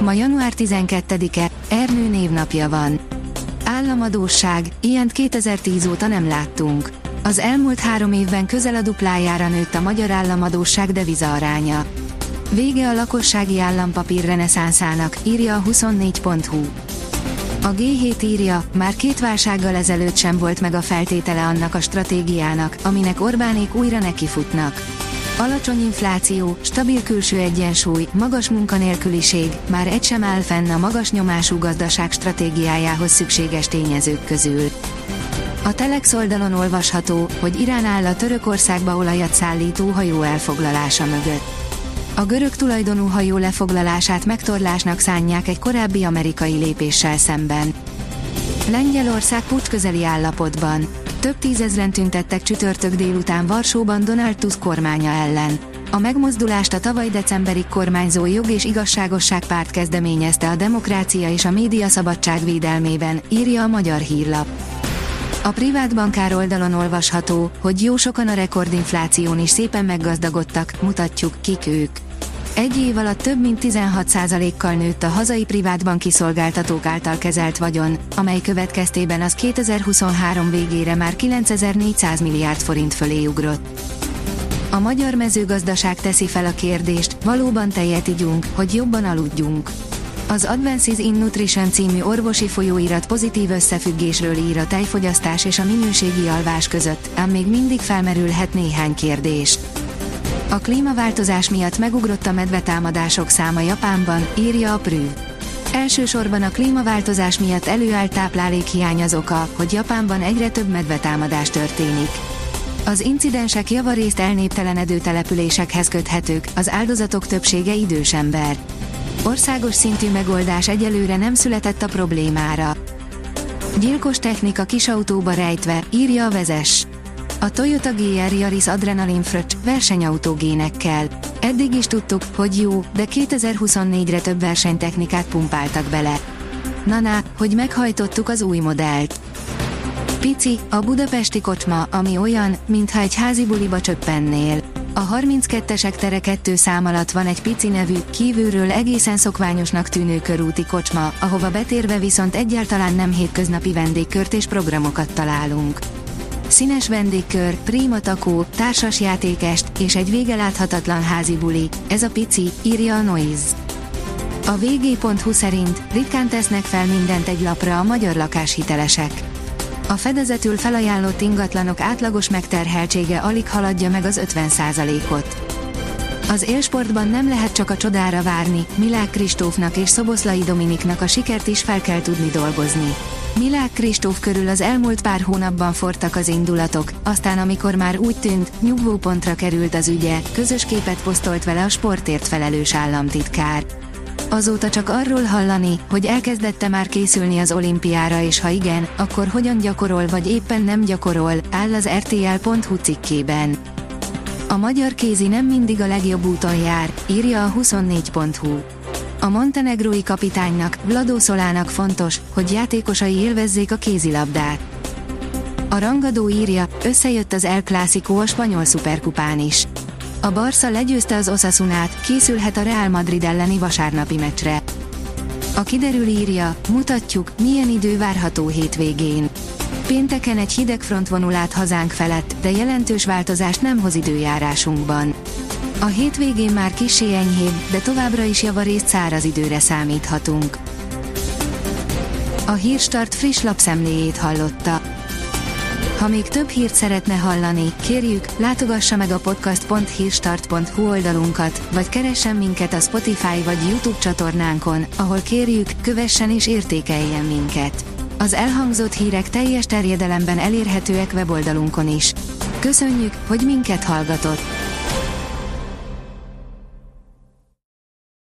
Ma január 12-e, Ernő névnapja van. Államadóság, ilyent 2010 óta nem láttunk. Az elmúlt három évben közel a duplájára nőtt a magyar államadóság deviza aránya. Vége a lakossági állampapír reneszánszának, írja a 24.hu. A G7 írja, már két válsággal ezelőtt sem volt meg a feltétele annak a stratégiának, aminek Orbánék újra nekifutnak. Alacsony infláció, stabil külső egyensúly, magas munkanélküliség, már egy sem áll fenn a magas nyomású gazdaság stratégiájához szükséges tényezők közül. A Telex oldalon olvasható, hogy Irán áll a Törökországba olajat szállító hajó elfoglalása mögött. A görög tulajdonú hajó lefoglalását megtorlásnak szánják egy korábbi amerikai lépéssel szemben. Lengyelország pucs közeli állapotban. Több tízezren tüntettek csütörtök délután Varsóban Donald Tusk kormánya ellen. A megmozdulást a tavaly decemberig kormányzó jog és igazságosság párt kezdeményezte a demokrácia és a média szabadság védelmében, írja a magyar hírlap. A privát bankár oldalon olvasható, hogy jó sokan a rekordinfláción is szépen meggazdagodtak, mutatjuk, kik ők. Egy év alatt több mint 16%-kal nőtt a hazai privátbanki szolgáltatók által kezelt vagyon, amely következtében az 2023 végére már 9400 milliárd forint fölé ugrott. A magyar mezőgazdaság teszi fel a kérdést, valóban tejet igyunk, hogy jobban aludjunk. Az Advances in Nutrition című orvosi folyóirat pozitív összefüggésről ír a tejfogyasztás és a minőségi alvás között, ám még mindig felmerülhet néhány kérdés. A klímaváltozás miatt megugrott a medvetámadások száma Japánban, írja a Prü. Elsősorban a klímaváltozás miatt előállt táplálékhiány az oka, hogy Japánban egyre több medvetámadás történik. Az incidensek javarészt elnéptelenedő településekhez köthetők, az áldozatok többsége idős ember. Országos szintű megoldás egyelőre nem született a problémára. Gyilkos technika kisautóba rejtve, írja a vezes. A Toyota GR Yaris Adrenalin Fröccs versenyautógénekkel. Eddig is tudtuk, hogy jó, de 2024-re több versenytechnikát pumpáltak bele. Na hogy meghajtottuk az új modellt. Pici, a budapesti kocsma, ami olyan, mintha egy házi buliba csöppennél. A 32-esek tere 2 szám alatt van egy pici nevű, kívülről egészen szokványosnak tűnő körúti kocsma, ahova betérve viszont egyáltalán nem hétköznapi vendégkört és programokat találunk. Színes vendégkör, prima takó, társasjátékest és egy vége láthatatlan házi buli, ez a pici, írja a Noise. A vg.hu szerint ritkán tesznek fel mindent egy lapra a magyar lakáshitelesek. A fedezetül felajánlott ingatlanok átlagos megterheltsége alig haladja meg az 50%-ot. Az élsportban nem lehet csak a csodára várni, Milák Kristófnak és Szoboszlai Dominiknak a sikert is fel kell tudni dolgozni. Milák Kristóf körül az elmúlt pár hónapban fortak az indulatok, aztán amikor már úgy tűnt, nyugvópontra került az ügye, közös képet posztolt vele a sportért felelős államtitkár. Azóta csak arról hallani, hogy elkezdette már készülni az olimpiára és ha igen, akkor hogyan gyakorol vagy éppen nem gyakorol, áll az rtl.hu cikkében. A magyar kézi nem mindig a legjobb úton jár, írja a 24.hu. A montenegrói kapitánynak, Vladó Szolának fontos, hogy játékosai élvezzék a kézilabdát. A rangadó írja, összejött az El Clásico a spanyol szuperkupán is. A Barca legyőzte az Osasunát, készülhet a Real Madrid elleni vasárnapi meccsre. A kiderül írja, mutatjuk, milyen idő várható hétvégén. Pénteken egy hideg front vonul át hazánk felett, de jelentős változást nem hoz időjárásunkban. A hétvégén már kisé enyhébb, de továbbra is javarészt száraz időre számíthatunk. A Hírstart friss lapszemléjét hallotta. Ha még több hírt szeretne hallani, kérjük, látogassa meg a podcast.hírstart.hu oldalunkat, vagy keressen minket a Spotify vagy YouTube csatornánkon, ahol kérjük, kövessen és értékeljen minket. Az elhangzott hírek teljes terjedelemben elérhetőek weboldalunkon is. Köszönjük, hogy minket hallgatott!